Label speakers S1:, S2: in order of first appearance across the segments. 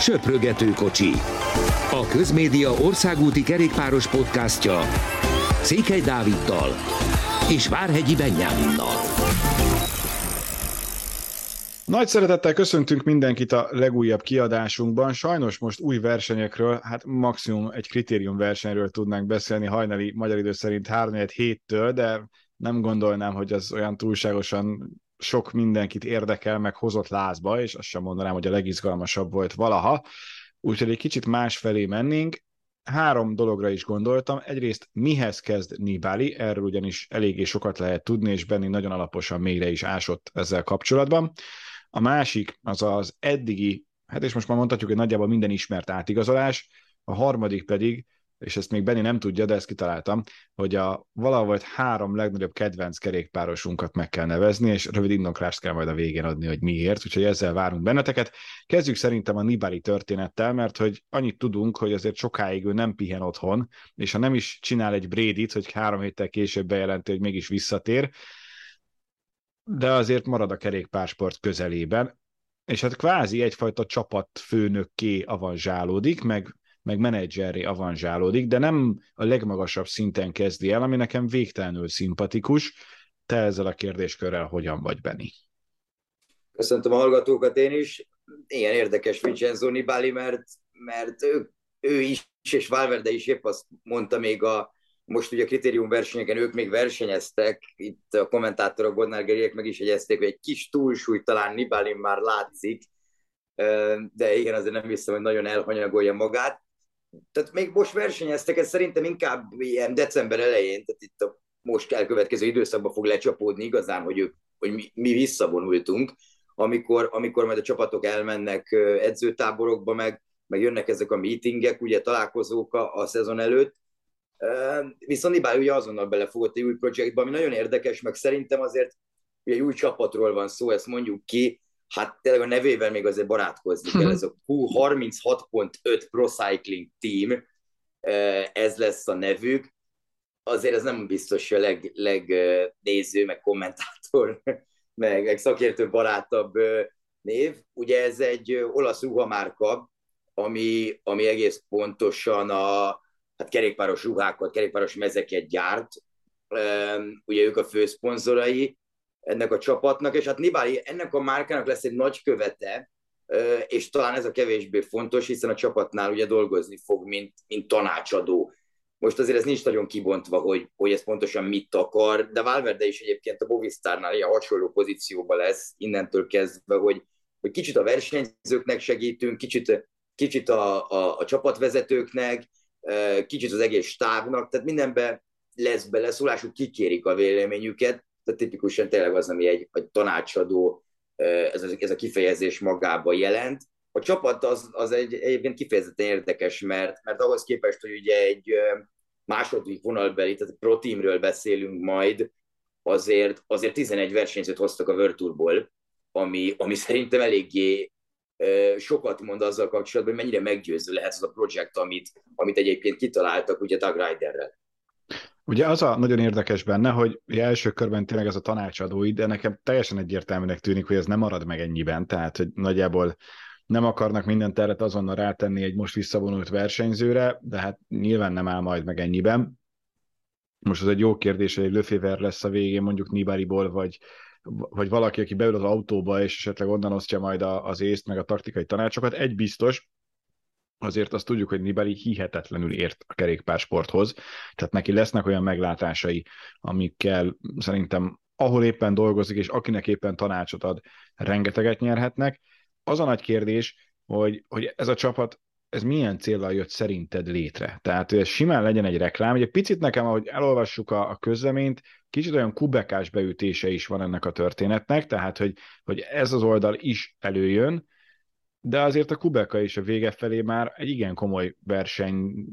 S1: Söprögető kocsi. A Közmédia országúti kerékpáros podcastja Székely Dáviddal és Várhegyi Benyáminnal.
S2: Nagy szeretettel köszöntünk mindenkit a legújabb kiadásunkban. Sajnos most új versenyekről, hát maximum egy kritérium versenyről tudnánk beszélni hajnali magyar idő szerint 3 héttől, de nem gondolnám, hogy az olyan túlságosan sok mindenkit érdekel, meg hozott lázba, és azt sem mondanám, hogy a legizgalmasabb volt valaha. Úgyhogy egy kicsit más felé mennénk. Három dologra is gondoltam. Egyrészt mihez kezd Nibali, erről ugyanis eléggé sokat lehet tudni, és Benni nagyon alaposan mélyre is ásott ezzel kapcsolatban. A másik az az eddigi, hát és most már mondhatjuk, hogy nagyjából minden ismert átigazolás, a harmadik pedig és ezt még Benni nem tudja, de ezt kitaláltam, hogy a valahogy három legnagyobb kedvenc kerékpárosunkat meg kell nevezni, és rövid indoklást kell majd a végén adni, hogy miért, úgyhogy ezzel várunk benneteket. Kezdjük szerintem a Nibali történettel, mert hogy annyit tudunk, hogy azért sokáig ő nem pihen otthon, és ha nem is csinál egy Brédit, hogy három héttel később bejelenti, hogy mégis visszatér, de azért marad a kerékpársport közelében, és hát kvázi egyfajta csapatfőnökké avanzsálódik, meg meg menedzserré avanzsálódik, de nem a legmagasabb szinten kezdi el, ami nekem végtelenül szimpatikus. Te ezzel a kérdéskörrel hogyan vagy, Benni?
S3: Köszöntöm a hallgatókat én is. Ilyen érdekes Vincenzo Nibali, mert, mert ő, ő is, és Valverde is épp azt mondta még a, most ugye a kritérium versenyeken ők még versenyeztek, itt a kommentátorok, Bodnár meg is egyezték, hogy egy kis túlsúly talán Nibali már látszik, de igen, azért nem hiszem, hogy nagyon elhanyagolja magát tehát még most versenyeztek, ez szerintem inkább ilyen december elején, tehát itt a most elkövetkező időszakban fog lecsapódni igazán, hogy, ők, hogy mi, mi visszavonultunk, amikor, amikor majd a csapatok elmennek edzőtáborokba, meg, meg jönnek ezek a meetingek, ugye találkozók a, a szezon előtt, Viszont Nibál ugye azonnal belefogott egy új projektbe, ami nagyon érdekes, meg szerintem azért ugye egy új csapatról van szó, ezt mondjuk ki, hát tényleg a nevével még azért barátkozni kell, ez a Q36.5 Pro Cycling Team, ez lesz a nevük, azért ez nem biztos a leg, legnéző, meg kommentátor, meg, meg szakértő barátabb név. Ugye ez egy olasz ruhamárka, ami, ami egész pontosan a hát kerékpáros ruhákat, kerékpáros mezeket gyárt. Ugye ők a főszponzorai, ennek a csapatnak, és hát Nibali ennek a márkának lesz egy nagy követe, és talán ez a kevésbé fontos, hiszen a csapatnál ugye dolgozni fog, mint, mint tanácsadó. Most azért ez nincs nagyon kibontva, hogy, hogy ez pontosan mit akar, de Valverde is egyébként a Bovistárnál ilyen hasonló pozícióban lesz innentől kezdve, hogy, hogy kicsit a versenyzőknek segítünk, kicsit, kicsit a, a, a csapatvezetőknek, kicsit az egész stábnak, tehát mindenbe lesz beleszólásuk, kikérik a véleményüket, tehát tipikusan tényleg az, ami egy, egy tanácsadó, ez a, ez a kifejezés magában jelent. A csapat az, az egy, egyébként kifejezetten érdekes, mert, mert ahhoz képest, hogy ugye egy második vonalbeli, tehát pro teamről beszélünk majd, azért, azért 11 versenyzőt hoztak a World Tourból, ami, ami szerintem eléggé sokat mond azzal kapcsolatban, hogy mennyire meggyőző lehet az a projekt, amit, amit egyébként kitaláltak ugye Doug Ryderrel.
S2: Ugye az a nagyon érdekes benne, hogy első körben tényleg ez a tanácsadói, de nekem teljesen egyértelműnek tűnik, hogy ez nem marad meg ennyiben, tehát hogy nagyjából nem akarnak minden teret azonnal rátenni egy most visszavonult versenyzőre, de hát nyilván nem áll majd meg ennyiben. Most az egy jó kérdés, hogy egy Löféver lesz a végén mondjuk Nibariból, vagy, vagy valaki, aki beül az autóba, és esetleg onnan osztja majd az észt, meg a taktikai tanácsokat. Egy biztos, azért azt tudjuk, hogy Nibali hihetetlenül ért a kerékpársporthoz, tehát neki lesznek olyan meglátásai, amikkel szerintem ahol éppen dolgozik, és akinek éppen tanácsot ad, rengeteget nyerhetnek. Az a nagy kérdés, hogy, hogy ez a csapat ez milyen célral jött szerinted létre? Tehát, hogy ez simán legyen egy reklám. Ugye picit nekem, ahogy elolvassuk a, a közleményt, kicsit olyan kubekás beütése is van ennek a történetnek, tehát, hogy, hogy ez az oldal is előjön, de azért a Kubeka is a vége felé már egy igen komoly verseny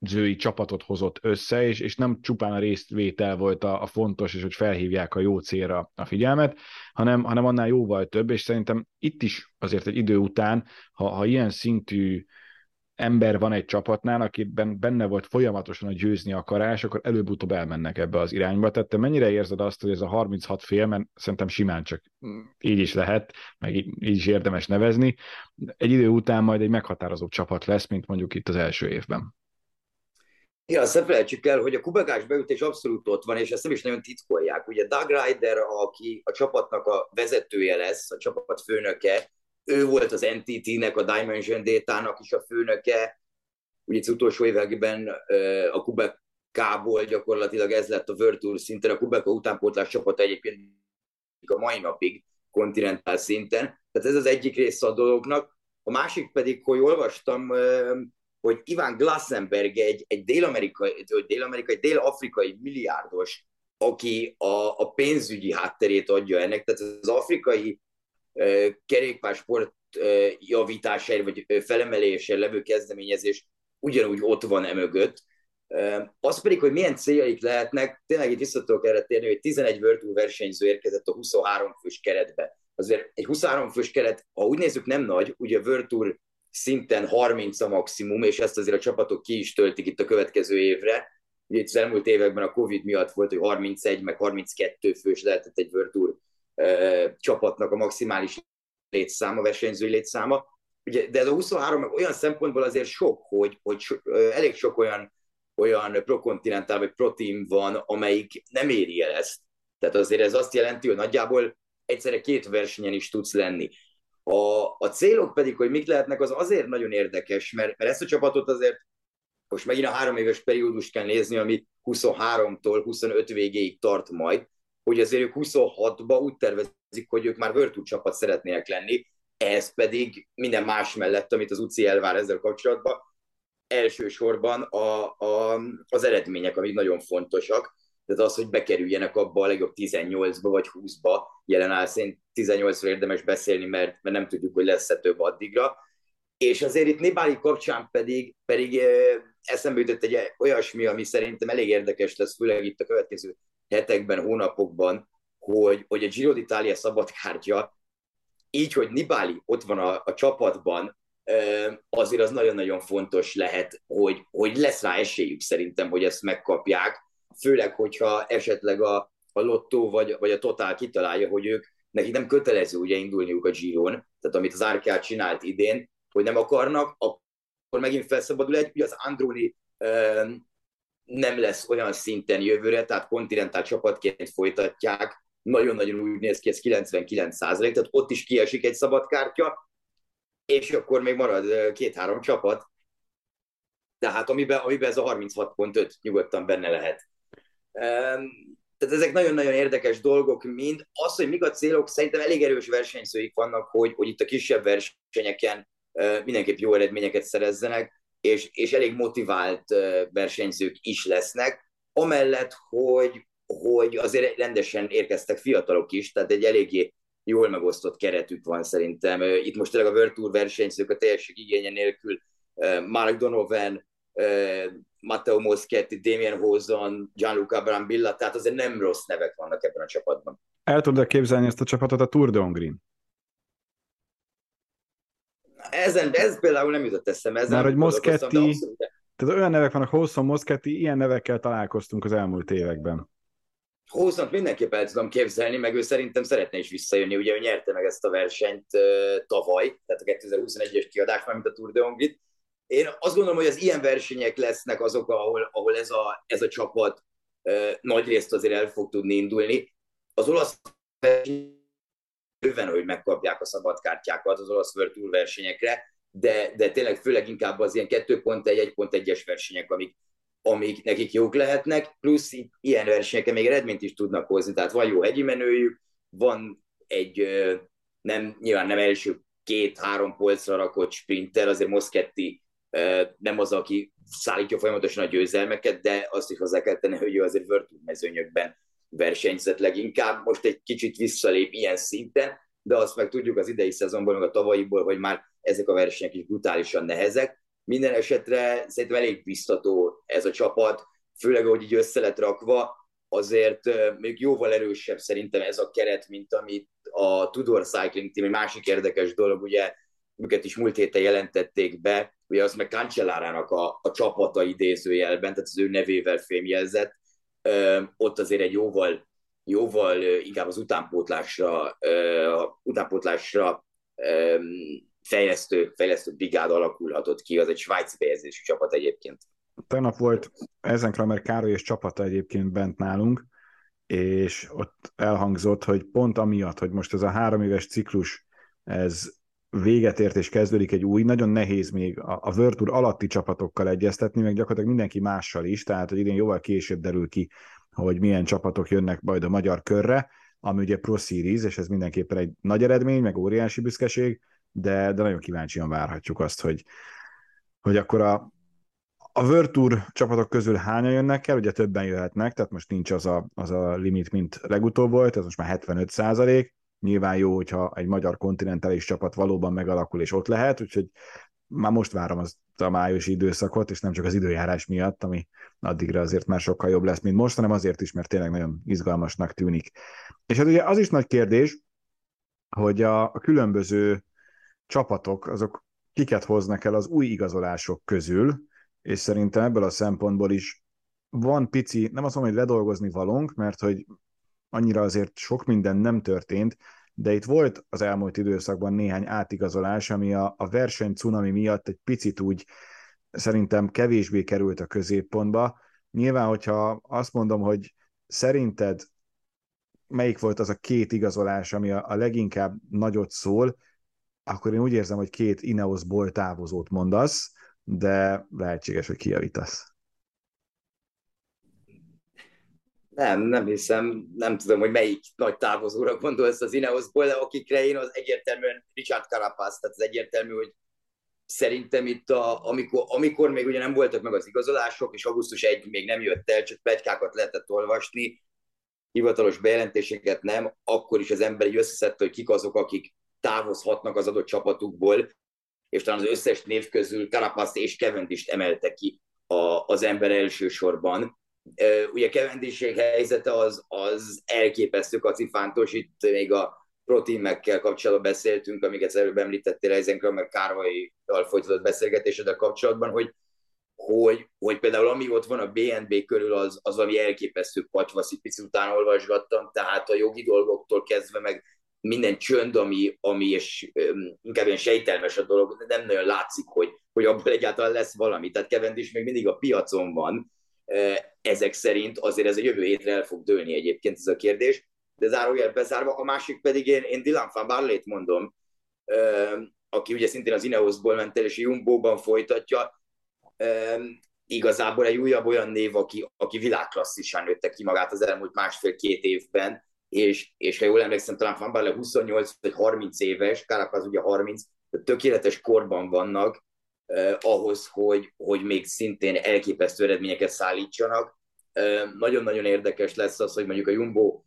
S2: zői csapatot hozott össze, és, és nem csupán a résztvétel volt a, a fontos, és hogy felhívják a jó célra a figyelmet, hanem, hanem annál jóval több, és szerintem itt is azért egy idő után, ha, ha ilyen szintű ember van egy csapatnál, akiben benne volt folyamatosan a győzni akarás, akkor előbb-utóbb elmennek ebbe az irányba. Tehát te mennyire érzed azt, hogy ez a 36 fél, mert szerintem simán csak így is lehet, meg így, is érdemes nevezni, egy idő után majd egy meghatározó csapat lesz, mint mondjuk itt az első évben.
S3: Ja, azt felejtsük el, hogy a kubegás beütés abszolút ott van, és ezt nem is nagyon titkolják. Ugye Doug Ryder, aki a csapatnak a vezetője lesz, a csapat főnöke, ő volt az NTT-nek, a Dimension Data-nak is a főnöke, ugye az utolsó években a Kubekából gyakorlatilag ez lett a Tour szinten, a Kubeka utánpótlás csapat egyébként a mai napig kontinentál szinten. Tehát ez az egyik része a dolognak. A másik pedig, hogy olvastam, hogy Iván Glassenberg egy, egy dél-amerikai, dél-amerikai, dél-afrikai milliárdos, aki a, a pénzügyi hátterét adja ennek, tehát az afrikai kerékpársport javításáért vagy felemelésére levő kezdeményezés ugyanúgy ott van emögött. Az pedig, hogy milyen céljaik lehetnek, tényleg itt vissza tudok erre térni, hogy 11 World Tour versenyző érkezett a 23 fős keretbe. Azért egy 23 fős keret, ha úgy nézzük, nem nagy, ugye a World Tour szinten 30 a maximum, és ezt azért a csapatok ki is töltik itt a következő évre. Ugye itt az elmúlt években a Covid miatt volt, hogy 31 meg 32 fős lehetett egy World Tour csapatnak a maximális létszáma, versenyzői létszáma. Ugye, de ez a 23 olyan szempontból azért sok, hogy, hogy so, elég sok olyan, olyan prokontinentál vagy protein van, amelyik nem éri el ezt. Tehát azért ez azt jelenti, hogy nagyjából egyszerre két versenyen is tudsz lenni. A, a célok pedig, hogy mik lehetnek, az azért nagyon érdekes, mert, mert ezt a csapatot azért most megint a három éves periódust kell nézni, ami 23-tól 25 végéig tart majd, hogy azért ők 26-ba úgy tervezik, hogy ők már Virtu csapat szeretnének lenni, ez pedig minden más mellett, amit az UCI elvár ezzel kapcsolatban, elsősorban a, a, az eredmények, amik nagyon fontosak. Tehát az, hogy bekerüljenek abba a legjobb 18-ba vagy 20-ba, jelen áll szerint 18-ról érdemes beszélni, mert, mert nem tudjuk, hogy lesz-e több addigra. És azért itt Nibali kapcsán pedig, pedig eszembe jutott egy olyasmi, ami szerintem elég érdekes lesz, főleg itt a következő hetekben, hónapokban, hogy, hogy a Giro d'Italia szabadkártya, így, hogy Nibali ott van a, a csapatban, azért az nagyon-nagyon fontos lehet, hogy, hogy lesz rá esélyük szerintem, hogy ezt megkapják, főleg, hogyha esetleg a, a Lotto vagy, vagy a Total kitalálja, hogy ők neki nem kötelező ugye indulniuk a Giron, tehát amit az Arkea csinált idén, hogy nem akarnak, akkor megint felszabadul egy, az Androni nem lesz olyan szinten jövőre, tehát kontinentál csapatként folytatják, nagyon-nagyon úgy néz ki, ez 99 százalék, tehát ott is kiesik egy szabad kártya, és akkor még marad két-három csapat, tehát amiben, amiben ez a 36.5 nyugodtan benne lehet. Tehát ezek nagyon-nagyon érdekes dolgok mind. Az, hogy mik a célok, szerintem elég erős versenyzőik vannak, hogy, hogy itt a kisebb versenyeken mindenképp jó eredményeket szerezzenek és, és elég motivált versenyzők is lesznek, amellett, hogy, hogy azért rendesen érkeztek fiatalok is, tehát egy eléggé jól megosztott keretük van szerintem. Itt most tényleg a World Tour versenyzők a teljesség igénye nélkül Mark Donovan, Matteo Moschetti, Damien Hozon, Gianluca Brambilla, tehát azért nem rossz nevek vannak ebben a csapatban.
S2: El tudod képzelni ezt a csapatot a Tour de Hongrie?
S3: Ezen, ez például nem jutott eszembe. Ezen
S2: Már hogy Moszketti, tehát olyan nevek vannak, Hosszon, Moszketti, ilyen nevekkel találkoztunk az elmúlt években.
S3: Hosszont mindenképp el tudom képzelni, meg ő szerintem szeretne is visszajönni, ugye ő nyerte meg ezt a versenyt uh, tavaly, tehát a 2021-es kiadás, mint a Tour de Hongrit. Én azt gondolom, hogy az ilyen versenyek lesznek azok, ahol, ahol ez, a, ez a csapat uh, nagy részt azért el fog tudni indulni. Az olasz bőven, hogy megkapják a szabadkártyákat az olasz World Tour versenyekre, de, de tényleg főleg inkább az ilyen 2.1-1.1-es versenyek, amik, amik nekik jók lehetnek, plusz ilyen versenyeken még eredményt is tudnak hozni, tehát van jó hegyi menőjük, van egy nem, nyilván nem első két-három polcra rakott sprinter, azért Moszketti nem az, aki szállítja folyamatosan a győzelmeket, de azt is hozzá kell tenni, hogy ő azért Tour mezőnyökben versenyzet leginkább, most egy kicsit visszalép ilyen szinten, de azt meg tudjuk az idei szezonból, meg a tavalyiból, hogy már ezek a versenyek is brutálisan nehezek. Minden esetre szerintem elég biztató ez a csapat, főleg, hogy így össze lett rakva, azért még jóval erősebb szerintem ez a keret, mint amit a Tudor Cycling Team, egy másik érdekes dolog, ugye, őket is múlt héten jelentették be, ugye az meg Cancellárának a, a csapata idézőjelben, tehát az ő nevével fémjelzett, ott azért egy jóval, jóval inkább az utánpótlásra, utánpótlásra fejlesztő, fejlesztő brigád alakulhatott ki, az egy svájci bejegyzésű csapat egyébként.
S2: Tegnap volt ezen Kramer Károly és csapata egyébként bent nálunk, és ott elhangzott, hogy pont amiatt, hogy most ez a három éves ciklus, ez véget ért és kezdődik egy új, nagyon nehéz még a, a World Tour alatti csapatokkal egyeztetni, meg gyakorlatilag mindenki mással is, tehát hogy idén jóval később derül ki, hogy milyen csapatok jönnek majd a magyar körre, ami ugye Pro Series, és ez mindenképpen egy nagy eredmény, meg óriási büszkeség, de, de nagyon kíváncsian várhatjuk azt, hogy, hogy akkor a, a World Tour csapatok közül hányan jönnek el, ugye többen jöhetnek, tehát most nincs az a, az a limit, mint legutóbb volt, ez most már 75 százalék, nyilván jó, hogyha egy magyar kontinentális csapat valóban megalakul és ott lehet, úgyhogy már most várom azt a májusi időszakot, és nem csak az időjárás miatt, ami addigra azért már sokkal jobb lesz, mint most, hanem azért is, mert tényleg nagyon izgalmasnak tűnik. És hát ugye az is nagy kérdés, hogy a, a különböző csapatok, azok kiket hoznak el az új igazolások közül, és szerintem ebből a szempontból is van pici, nem azt mondom, hogy ledolgozni valunk, mert hogy annyira azért sok minden nem történt, de itt volt az elmúlt időszakban néhány átigazolás, ami a, a verseny cunami miatt egy picit úgy szerintem kevésbé került a középpontba. Nyilván, hogyha azt mondom, hogy szerinted melyik volt az a két igazolás, ami a, a leginkább nagyot szól, akkor én úgy érzem, hogy két Ineosból távozót mondasz, de lehetséges, hogy kijavítasz.
S3: Nem, nem hiszem, nem tudom, hogy melyik nagy távozóra gondolsz az Ineosból, de akikre én az egyértelműen Richard Carapaz, tehát az egyértelmű, hogy szerintem itt, a, amikor, amikor még ugye nem voltak meg az igazolások, és augusztus 1 még nem jött el, csak plegykákat lehetett olvasni, hivatalos bejelentéseket nem, akkor is az ember így összeszedte, hogy kik azok, akik távozhatnak az adott csapatukból, és talán az összes név közül Carapaz és Cavendish emelte ki a, az ember elsősorban. Ugye Cavendish helyzete az, az elképesztő kacifántos, itt még a proteimekkel kapcsolatban beszéltünk, amiket előbb említettél Eisenkről, meg Kárvaival folytatott beszélgetéseddel kapcsolatban, hogy, hogy, hogy például ami ott van a BNB körül, az, az valami elképesztő pacsvasz, itt picit után olvasgattam, tehát a jogi dolgoktól kezdve, meg minden csönd, ami, ami és um, inkább ilyen sejtelmes a dolog, de nem nagyon látszik, hogy, hogy abból egyáltalán lesz valami. Tehát Cavendish még mindig a piacon van, ezek szerint azért ez a jövő hétre el fog dőlni egyébként ez a kérdés, de zárójel bezárva, a másik pedig én, én Dylan van Barley-t mondom, aki ugye szintén az Ineosból ment el, és Jumbo-ban folytatja, igazából egy újabb olyan név, aki, aki világklasszisán nőtte ki magát az elmúlt másfél-két évben, és, és ha jól emlékszem, talán Van Barle 28 vagy 30 éves, Carapaz ugye 30, tökéletes korban vannak eh, ahhoz, hogy, hogy még szintén elképesztő eredményeket szállítsanak. Nagyon-nagyon érdekes lesz az, hogy mondjuk a Jumbo,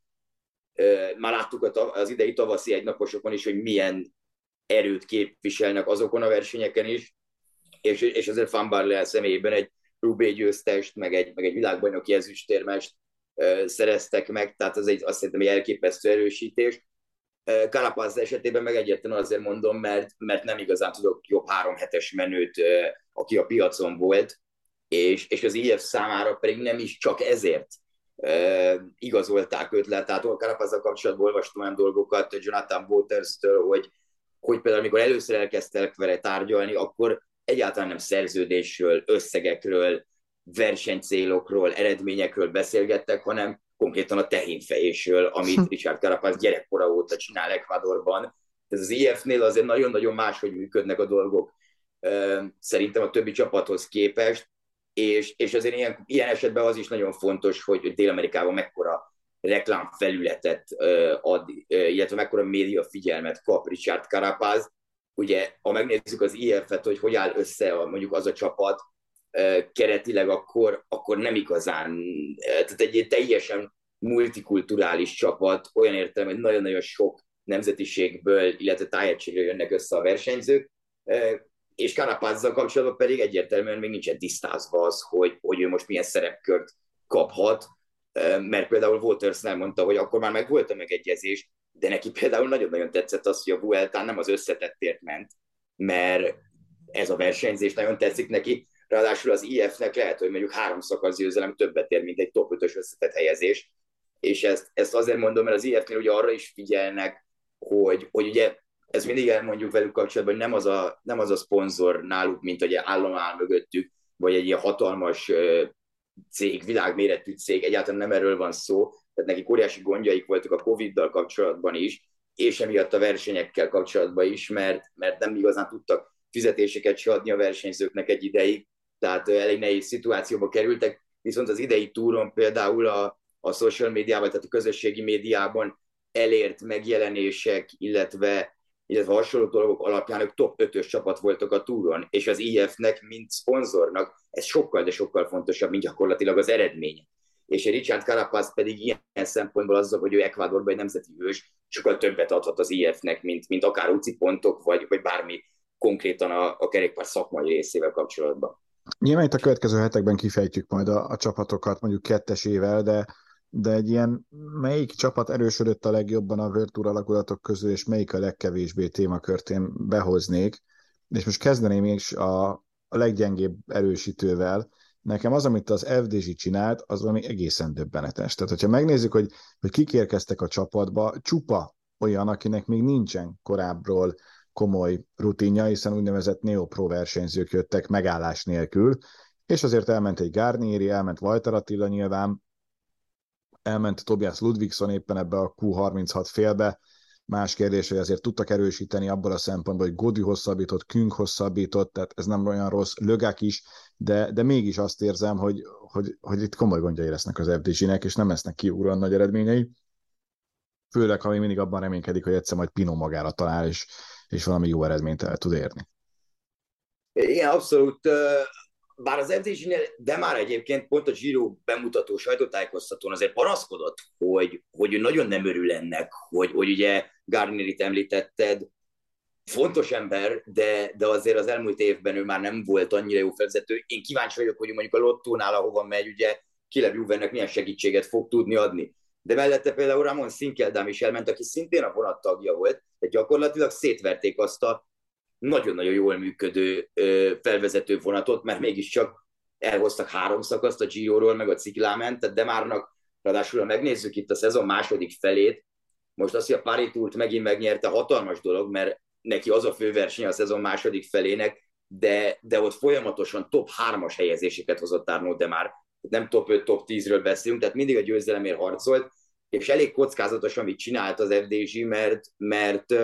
S3: már láttuk az idei tavaszi egynaposokon is, hogy milyen erőt képviselnek azokon a versenyeken is, és, és azért Van Barle személyében egy Rubé győztest, meg egy, meg egy világbajnoki ezüstérmest szereztek meg, tehát az egy, azt szerintem egy elképesztő erősítés. Karapaz esetében meg egyetlen azért mondom, mert, mert nem igazán tudok jobb három hetes menőt, aki a piacon volt, és, és az IF számára pedig nem is csak ezért igazolták őt le. Tehát Karapazzal kapcsolatban olvastam olyan dolgokat Jonathan Waters-től, hogy, hogy például amikor először elkezdtek vele tárgyalni, akkor egyáltalán nem szerződésről, összegekről, versenycélokról, eredményekről beszélgettek, hanem konkrétan a tehénfejésről, amit hm. Richard Carapaz gyerekkora óta csinál Ecuadorban. Ez az IF-nél azért nagyon-nagyon máshogy működnek a dolgok szerintem a többi csapathoz képest, és, és azért ilyen, ilyen esetben az is nagyon fontos, hogy Dél-Amerikában mekkora reklámfelületet ad, illetve mekkora média figyelmet kap Richard Carapaz. Ugye, ha megnézzük az IF-et, hogy hogy áll össze a, mondjuk az a csapat, keretileg akkor, akkor nem igazán, tehát egy teljesen multikulturális csapat, olyan értem, hogy nagyon-nagyon sok nemzetiségből, illetve tájegységről jönnek össze a versenyzők, és Karapazzal kapcsolatban pedig egyértelműen még nincsen tisztázva az, hogy, hogy ő most milyen szerepkört kaphat, mert például Waters nem mondta, hogy akkor már meg volt a megegyezés, de neki például nagyon-nagyon tetszett az, hogy a Vueltán nem az összetettért ment, mert ez a versenyzés nagyon tetszik neki, ráadásul az IF-nek lehet, hogy mondjuk három szakasz győzelem többet ér, mint egy top 5-ös összetett helyezés, és ezt, ezt azért mondom, mert az IF-nél ugye arra is figyelnek, hogy, hogy ugye ez mindig elmondjuk velük kapcsolatban, hogy nem az a, nem az a szponzor náluk, mint hogy állam áll mögöttük, vagy egy ilyen hatalmas cég, világméretű cég, egyáltalán nem erről van szó, tehát nekik óriási gondjaik voltak a Covid-dal kapcsolatban is, és emiatt a versenyekkel kapcsolatban is, mert, mert nem igazán tudtak fizetéseket se adni a versenyzőknek egy ideig, tehát elég nehéz szituációba kerültek, viszont az idei túron például a, a social médiában, tehát a közösségi médiában elért megjelenések, illetve, illetve hasonló dolgok alapján ők top 5-ös csapat voltak a túron, és az IF-nek, mint szponzornak, ez sokkal, de sokkal fontosabb, mint gyakorlatilag az eredmény. És Richard Carapaz pedig ilyen szempontból az, hogy ő Ecuadorban egy nemzeti hős, sokkal többet adhat az IF-nek, mint, mint akár UCI pontok, vagy, vagy bármi konkrétan a, a kerékpár szakmai részével kapcsolatban.
S2: Nyilván itt a következő hetekben kifejtjük majd a, a csapatokat mondjuk kettesével, de, de egy ilyen melyik csapat erősödött a legjobban a World Tour alakulatok közül, és melyik a legkevésbé témakört én behoznék. És most kezdeném is a, a leggyengébb erősítővel. Nekem az, amit az FDZ csinált, az valami egészen döbbenetes. Tehát, hogyha megnézzük, hogy, hogy kik érkeztek a csapatba, csupa olyan, akinek még nincsen korábbról komoly rutinja, hiszen úgynevezett neopro versenyzők jöttek megállás nélkül, és azért elment egy Garnieri, elment Walter Attila nyilván, elment Tobias Ludvigson éppen ebbe a Q36 félbe, Más kérdés, hogy azért tudtak erősíteni abból a szempontból, hogy Godi hosszabbított, Künk hosszabbított, tehát ez nem olyan rossz, Lögák is, de, de mégis azt érzem, hogy, hogy, hogy itt komoly gondjai lesznek az FDG-nek, és nem lesznek kiugróan nagy eredményei. Főleg, ha még mindig abban reménykedik, hogy egyszer majd Pino magára talál, és, és valami jó eredményt el tud érni.
S3: Igen, abszolút. Bár az FDG-nél, de már egyébként pont a Giro bemutató sajtótájékoztatón azért panaszkodott, hogy, hogy nagyon nem örül ennek, hogy, hogy ugye Garnierit említetted, fontos ember, de, de azért az elmúlt évben ő már nem volt annyira jó felvezető. Én kíváncsi vagyok, hogy mondjuk a Lottónál, ahova megy, ugye Kile Juvennek milyen segítséget fog tudni adni. De mellette például Ramon Sinkeldám is elment, aki szintén a vonat tagja volt, de gyakorlatilag szétverték azt a nagyon-nagyon jól működő felvezető vonatot, mert mégiscsak elhoztak három szakaszt a Giro-ról, meg a Cikláment, de márnak, ráadásul ha megnézzük itt a szezon második felét, most azt, hogy a Paris Tourt megint megnyerte, hatalmas dolog, mert neki az a fő verseny a szezon második felének, de, de ott folyamatosan top 3-as helyezéseket hozott Arnaud de már, nem top 5, top 10-ről beszélünk, tehát mindig a győzelemért harcolt, és elég kockázatos, amit csinált az FDG, mert, mert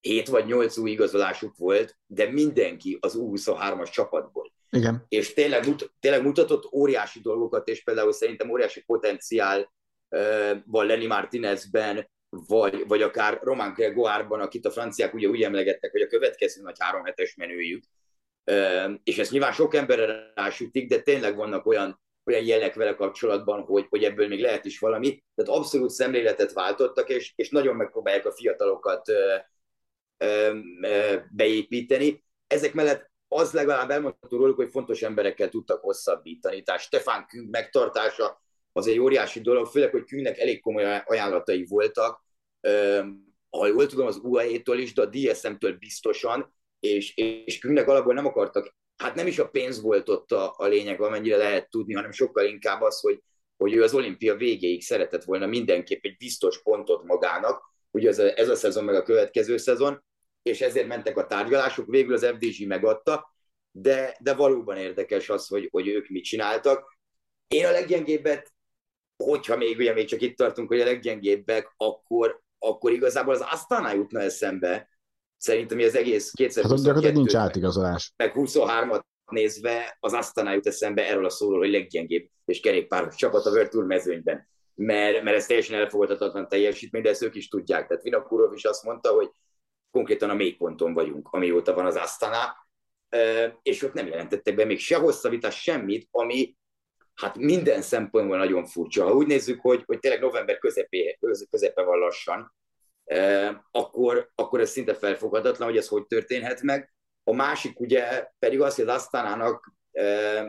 S3: 7 vagy 8 új igazolásuk volt, de mindenki az U23-as csapatból.
S2: Igen.
S3: És tényleg, tényleg mutatott óriási dolgokat, és például szerintem óriási potenciál van Lenny Martinezben, vagy, vagy akár Román Gregoárban, akit a franciák ugye úgy emlegettek, hogy a következő nagy három hetes menőjük. És ezt nyilván sok emberre rásütik, de tényleg vannak olyan, olyan jelek vele kapcsolatban, hogy, hogy ebből még lehet is valami. Tehát abszolút szemléletet váltottak, és, és nagyon megpróbálják a fiatalokat uh, beépíteni. Ezek mellett az legalább elmondható róluk, hogy fontos emberekkel tudtak hosszabbítani. Tehát Stefan Küng megtartása az egy óriási dolog, főleg, hogy Küngnek elég komoly ajánlatai voltak, ha jól tudom, az UAE-től is, de a DSM-től biztosan, és, és Küngnek alapból nem akartak, hát nem is a pénz volt ott a, a lényeg, amennyire lehet tudni, hanem sokkal inkább az, hogy, hogy ő az olimpia végéig szeretett volna mindenképp egy biztos pontot magának, ugye ez a, ez a szezon meg a következő szezon, és ezért mentek a tárgyalások, végül az FDG megadta, de, de valóban érdekes az, hogy, hogy ők mit csináltak. Én a leggyengébbet, hogyha még ugye még csak itt tartunk, hogy a leggyengébbek, akkor, akkor igazából az Astana jutna eszembe, szerintem az egész kétszer
S2: hát, gyakorlatilag nincs átigazolás.
S3: Meg 23-at nézve az Astana jut eszembe erről a szóról, hogy leggyengébb és kerékpáros csapat a World Tour mezőnyben. Mert, mert ez teljesen elfogadhatatlan teljesítmény, de ezt ők is tudják. Tehát Vinakurov is azt mondta, hogy konkrétan a mélyponton vagyunk, amióta van az Astana, és ott nem jelentettek be még se hosszabbítás, semmit, ami hát minden szempontból nagyon furcsa. Ha úgy nézzük, hogy, hogy tényleg november közepé, közepe van lassan, akkor, akkor ez szinte felfogadatlan, hogy ez hogy történhet meg. A másik ugye pedig az, hogy az Asztánának,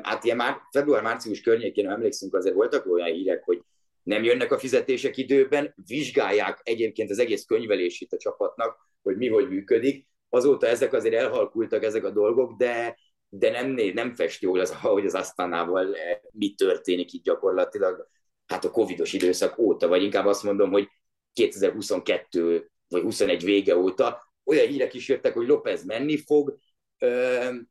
S3: hát ilyen már február-március környékén, ha emlékszünk, azért voltak olyan hírek, hogy nem jönnek a fizetések időben, vizsgálják egyébként az egész könyvelését a csapatnak, hogy mi hogy működik, azóta ezek azért elhalkultak ezek a dolgok, de, de nem, nem fest jól az, ahogy az Asztánával eh, mi történik itt gyakorlatilag, hát a covidos időszak óta, vagy inkább azt mondom, hogy 2022 vagy 21 vége óta. Olyan hírek is jöttek, hogy López menni fog,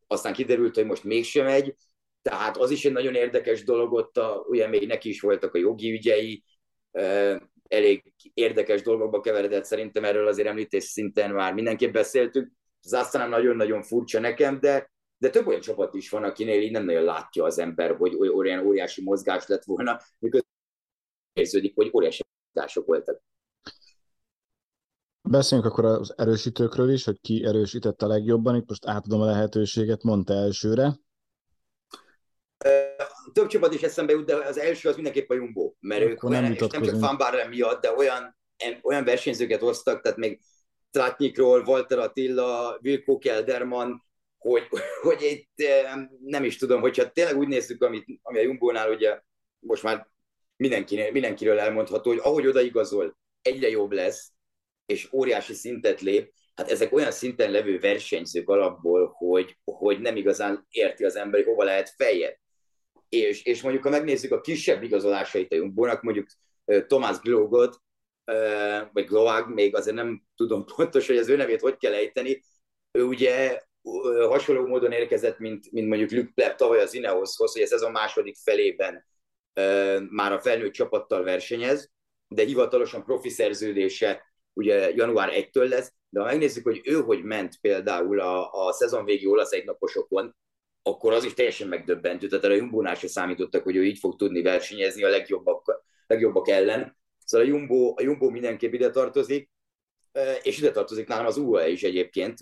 S3: aztán kiderült, hogy most mégsem megy, tehát az is egy nagyon érdekes dolog ott, a, ugye még neki is voltak a jogi ügyei, elég érdekes dolgokba keveredett, szerintem erről azért említés szinten már mindenképp beszéltünk, az aztán nagyon-nagyon furcsa nekem, de, de több olyan csapat is van, akinél így nem nagyon látja az ember, hogy olyan óriási mozgás lett volna, miközben érződik, hogy óriási mozgások voltak.
S2: Beszéljünk akkor az erősítőkről is, hogy ki erősített a legjobban. Itt most átadom a lehetőséget, mondta elsőre.
S3: Több csapat is eszembe jut, de az első az mindenképp a Jumbo, mert ők olyan, nem, és nem csak Fanbárlen miatt, de olyan, olyan versenyzőket hoztak, tehát még Tratnikról, Walter Attila, Wilko Kelderman, hogy, hogy itt nem is tudom, hogyha tényleg úgy nézzük, amit, ami a Jumbo-nál ugye most már mindenki, mindenkiről elmondható, hogy ahogy odaigazol, egyre jobb lesz, és óriási szintet lép, hát ezek olyan szinten levő versenyzők alapból, hogy, hogy nem igazán érti az ember, hogy hova lehet feljebb. És, és mondjuk, ha megnézzük a kisebb igazolásait a Jumbónak, mondjuk Tomás Glogot, vagy Glovag, még azért nem tudom pontos, hogy az ő nevét hogy kell ejteni, ő ugye hasonló módon érkezett, mint, mint mondjuk Luke Pleb tavaly az Ineoshoz, hogy ez a második felében már a felnőtt csapattal versenyez, de hivatalosan profi szerződése ugye január 1-től lesz, de ha megnézzük, hogy ő hogy ment például a, a szezon végi olasz egynaposokon, akkor az is teljesen megdöbbentő. Tehát a Jumbo-nál se számítottak, hogy ő így fog tudni versenyezni a legjobbak, legjobbak ellen. Szóval a Jumbo, a Jumbo mindenképp ide tartozik, és ide tartozik nálam az UAE is egyébként,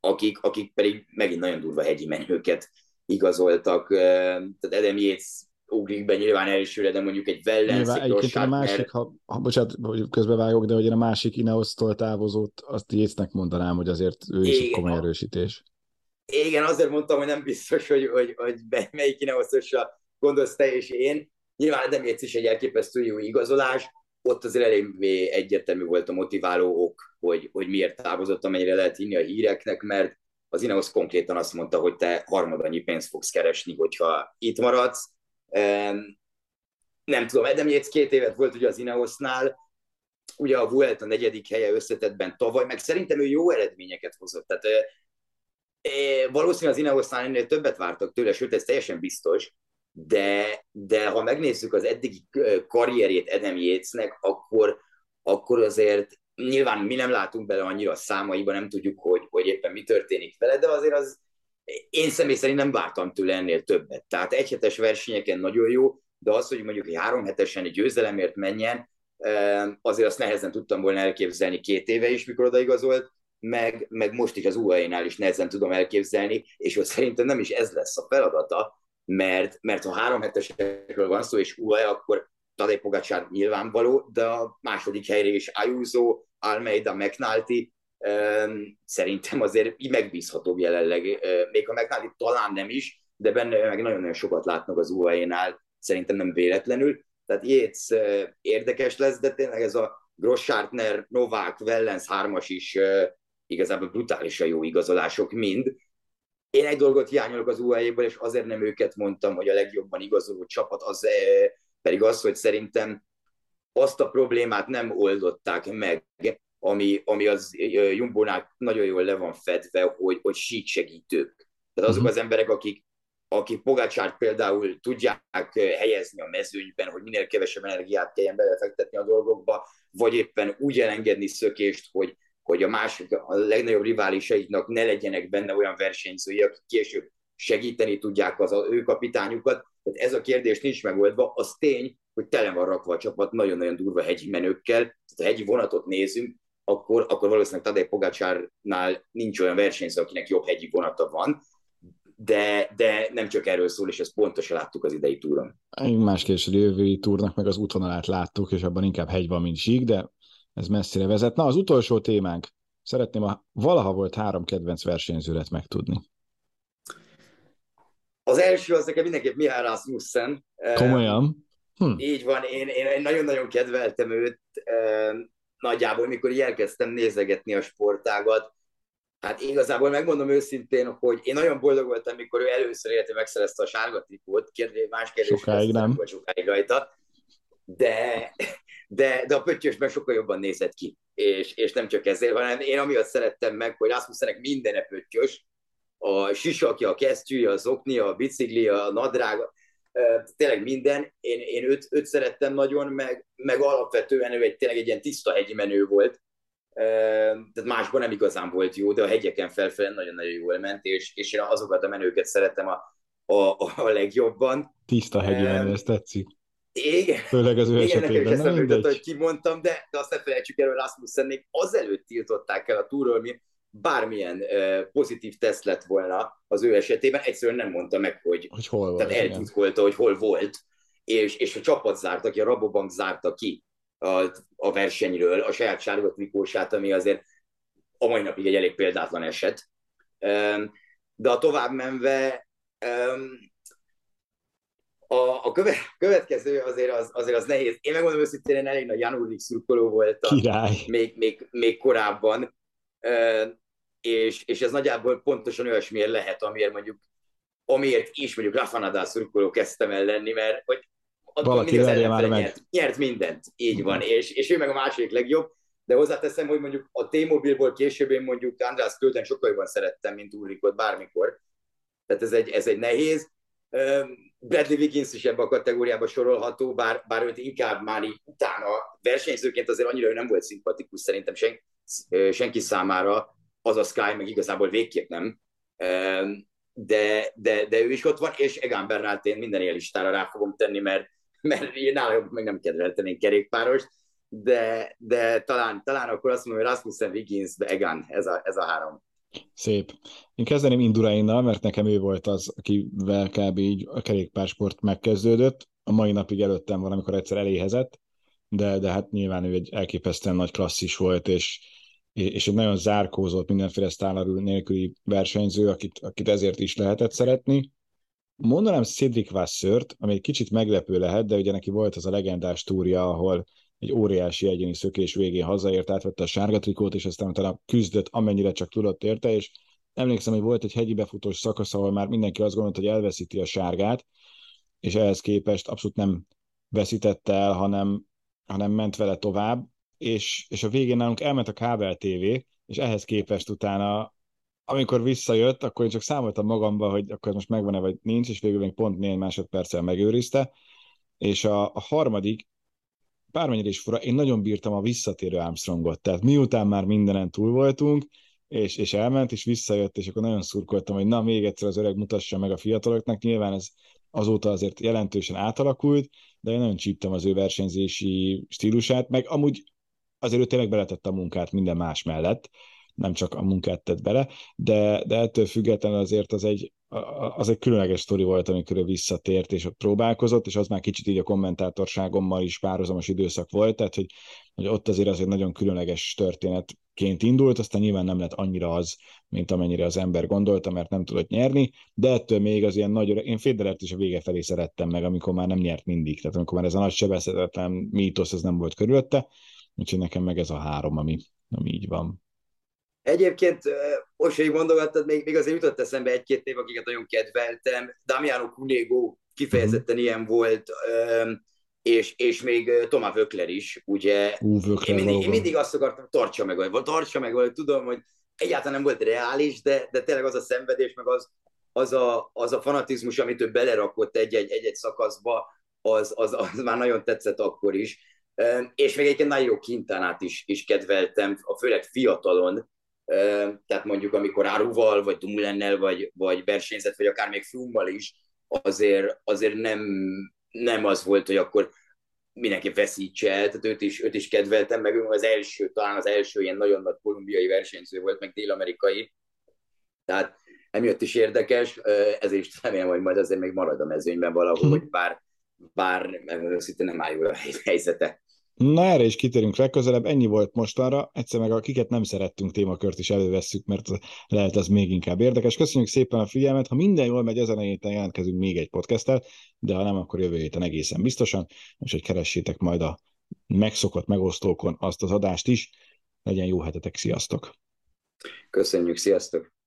S3: akik, akik pedig megint nagyon durva hegyi menőket igazoltak. Tehát Adam Yates ugrik be nyilván elsőre, de mondjuk egy
S2: Egyébként a másik, ha, ha, bocsánat, hogy közbevágok, de hogy a másik Ineosztól távozott, azt Jéznek mondanám, hogy azért ő is egy komoly erősítés.
S3: Igen, azért mondtam, hogy nem biztos, hogy, hogy, hogy be, melyik Ineosztosra gondolsz te és én. Nyilván nem is egy elképesztő jó igazolás, ott azért eléggé egyértelmű volt a motiváló ok, hogy, hogy miért távozott, amennyire lehet hinni a híreknek, mert az Ineos konkrétan azt mondta, hogy te harmadannyi pénzt fogsz keresni, hogyha itt maradsz, nem tudom, Adam Yates két évet volt ugye az Ineosnál, ugye a Vuelt a negyedik helye összetettben tavaly, meg szerintem ő jó eredményeket hozott. Tehát valószínűleg az Ineosnál ennél többet vártak tőle, sőt, ez teljesen biztos, de, de ha megnézzük az eddigi karrierét Adam Yatesnek, akkor, akkor azért nyilván mi nem látunk bele annyira a számaiba, nem tudjuk, hogy, hogy éppen mi történik vele, de azért az én személy szerint nem vártam tőle ennél többet. Tehát egyhetes versenyeken nagyon jó, de az, hogy mondjuk egy három hetesen egy győzelemért menjen, azért azt nehezen tudtam volna elképzelni két éve is, mikor odaigazolt, meg, meg most is az UAE-nál is nehezen tudom elképzelni, és ott szerintem nem is ez lesz a feladata, mert, mert ha három hetesekről van szó, és UAE, akkor Tadej Pogacsár nyilvánvaló, de a második helyre is Ayuso, Almeida, McNulty, szerintem azért így megbízhatóbb jelenleg, még a McNally talán nem is, de benne meg nagyon-nagyon sokat látnak az UAE-nál, szerintem nem véletlenül. Tehát Jéz érdekes lesz, de tényleg ez a Grosschartner, Novák, Wellens hármas is igazából brutálisan jó igazolások mind. Én egy dolgot hiányolok az UAE-ből, és azért nem őket mondtam, hogy a legjobban igazoló csapat, az pedig az, hogy szerintem azt a problémát nem oldották meg, ami, ami az Jumbónál nagyon jól le van fedve, hogy, hogy segítők. Tehát azok uh-huh. az emberek, akik, akik Pogácsárt például tudják helyezni a mezőnyben, hogy minél kevesebb energiát kelljen belefektetni a dolgokba, vagy éppen úgy elengedni szökést, hogy, hogy a másik, a legnagyobb riválisaiknak ne legyenek benne olyan versenyzői, akik később segíteni tudják az ő kapitányukat. Tehát ez a kérdés nincs megoldva. Az tény, hogy tele van rakva a csapat nagyon-nagyon durva hegyi menőkkel. Tehát a hegyi vonatot nézünk, akkor, akkor valószínűleg Tadej Pogacsárnál nincs olyan versenyző, akinek jobb hegyi vonata van, de, de nem csak erről szól, és ezt pontosan láttuk az idei túron.
S2: Más kérdés, a jövői túrnak meg az útvonalát láttuk, és abban inkább hegy van, mint sík, de ez messzire vezet. Na, az utolsó témánk. Szeretném a valaha volt három kedvenc versenyzőret megtudni.
S3: Az első az nekem mindenképp Mihály Rasmussen.
S2: Komolyan?
S3: Hm. Így van, én, én nagyon-nagyon kedveltem őt nagyjából, mikor elkezdtem nézegetni a sportágat, Hát igazából megmondom őszintén, hogy én nagyon boldog voltam, mikor ő először életében megszerezte a sárga trikót, kérdés, más kérdés,
S2: sokáig nem.
S3: volt sokáig rajta, de, de, de a pöttyösben sokkal jobban nézett ki, és, és nem csak ezért, hanem én amiatt szerettem meg, hogy Rasmussenek minden pöttyös, a sisakja, a kesztyűje, az oknia, a bicikli, a nadrága, tényleg minden. Én, én őt, őt szerettem nagyon, meg, meg alapvetően ő egy, tényleg egy ilyen tiszta hegyi menő volt, tehát másban nem igazán volt jó, de a hegyeken felfelé nagyon-nagyon jól ment, és, és én azokat a menőket szerettem a, a, a legjobban.
S2: Tiszta hegyi menő, ez tetszik.
S3: Igen.
S2: Főleg az ő
S3: Igen,
S2: esetében.
S3: nekem is eszembe hogy kimondtam, de, de azt ne felejtsük el, hogy Rasmussen még azelőtt tiltották el a túról, mi bármilyen pozitív teszt lett volna az ő esetében, egyszerűen nem mondta meg, hogy,
S2: hogy hol volt.
S3: Tehát eltitkolta, hogy hol volt, és, és a csapat zárta ki, a Rabobank zárta ki a, a versenyről a saját sárga trikósát, ami azért a mai napig egy elég példátlan eset. De a tovább menve a, a köve, következő azért az, azért az nehéz. Én megmondom őszintén, én elég nagy Jan Ulrich szurkoló voltam.
S2: Király.
S3: Még, még, még korábban. És, és ez nagyjából pontosan olyasmiért lehet, amiért mondjuk amiért is mondjuk Rafa Nadal szurkoló kezdtem el lenni, mert hogy
S2: Valaki az már meg.
S3: Nyert, nyert mindent, így van, és, és ő meg a második legjobb, de hozzáteszem, hogy mondjuk a T-Mobilból később én mondjuk András Költen sokkal jobban szerettem, mint Ulrikot bármikor. Tehát ez egy, ez egy nehéz. Bradley Wiggins is ebbe a kategóriába sorolható, bár, bár őt inkább már így utána versenyzőként azért annyira ő nem volt szimpatikus szerintem sen, senki számára, az a Sky meg igazából végképp nem. De, de, de ő is ott van, és Egan Bernát én minden ilyen listára rá fogom tenni, mert, mert én nála meg nem kedveltem én kerékpárost, de, de talán, talán akkor azt mondom, hogy Rasmussen, Wiggins, de Egan, ez a, ez a három.
S2: Szép. Én kezdeném Indurainnal, mert nekem ő volt az, akivel kb. így a kerékpársport megkezdődött. A mai napig előttem van, amikor egyszer eléhezett, de, de hát nyilván ő egy elképesztően nagy klasszis volt, és, és egy nagyon zárkózott, mindenféle sztálarú nélküli versenyző, akit, akit ezért is lehetett szeretni. Mondanám Cedric Vassört, ami egy kicsit meglepő lehet, de ugye neki volt az a legendás túrja, ahol egy óriási egyéni szökés végén hazaért, átvette a sárga trikót, és aztán utána küzdött, amennyire csak tudott érte, és emlékszem, hogy volt egy hegyi befutós szakasz, ahol már mindenki azt gondolta, hogy elveszíti a sárgát, és ehhez képest abszolút nem veszítette el, hanem, hanem ment vele tovább, és, és a végén nálunk elment a kábel TV, és ehhez képest utána, amikor visszajött, akkor én csak számoltam magamba, hogy akkor most megvan-e, vagy nincs, és végül még pont négy másodperccel megőrizte, és a, a harmadik, bármennyire is fura, én nagyon bírtam a visszatérő Armstrongot, tehát miután már mindenen túl voltunk, és, és elment, és visszajött, és akkor nagyon szurkoltam, hogy na, még egyszer az öreg mutassa meg a fiataloknak, nyilván ez azóta azért jelentősen átalakult, de én nagyon csíptem az ő versenyzési stílusát, meg amúgy azért ő tényleg beletette a munkát minden más mellett, nem csak a munkát tett bele, de, de ettől függetlenül azért az egy, az egy különleges sztori volt, amikor ő visszatért és ott próbálkozott, és az már kicsit így a kommentátorságommal is párhuzamos időszak volt, tehát hogy, hogy ott azért az egy nagyon különleges történetként indult, aztán nyilván nem lett annyira az, mint amennyire az ember gondolta, mert nem tudott nyerni, de ettől még az ilyen nagy, én Federert is a vége felé szerettem meg, amikor már nem nyert mindig, tehát amikor már ez a nagy sebezhetetlen mítosz, ez nem volt körülötte, úgyhogy nekem meg ez a három, ami, ami így van.
S3: Egyébként, most, hogy mondogattad, még, még azért jutott eszembe egy-két név, akiket nagyon kedveltem. Damiano Cunego kifejezetten mm. ilyen volt, és, és még Tomá Vökler is, ugye.
S2: Ú, Vökler
S3: én, mindig, én mindig azt akartam, tartsa meg, vagy tartsa meg, vagy tudom, hogy egyáltalán nem volt reális, de, de tényleg az a szenvedés, meg az, az, a, az a fanatizmus, amit ő belerakott egy-egy, egy-egy szakaszba, az, az, az már nagyon tetszett akkor is. És még egyébként Nairo Quintanát is, is kedveltem, a főleg fiatalon, tehát mondjuk amikor Áruval, vagy Dumulennel, vagy, vagy versenyzett, vagy akár még Frummal is, azért, azért nem, nem az volt, hogy akkor mindenki veszítse el, tehát őt is, őt is kedveltem, meg ő az első, talán az első ilyen nagyon nagy kolumbiai versenyző volt, meg dél-amerikai, tehát emiatt is érdekes, ezért is remélem, hogy majd azért még marad a mezőnyben valahogy, hm. bár, bár megmondom, nem áll a helyzete.
S2: Na erre is kitérünk legközelebb, ennyi volt mostanra, egyszer meg akiket nem szerettünk témakört is elővesszük, mert lehet az még inkább érdekes. Köszönjük szépen a figyelmet, ha minden jól megy, ezen a héten jelentkezünk még egy podcasttel, de ha nem, akkor jövő héten egészen biztosan, és hogy keressétek majd a megszokott megosztókon azt az adást is, legyen jó hetetek, sziasztok!
S3: Köszönjük, sziasztok!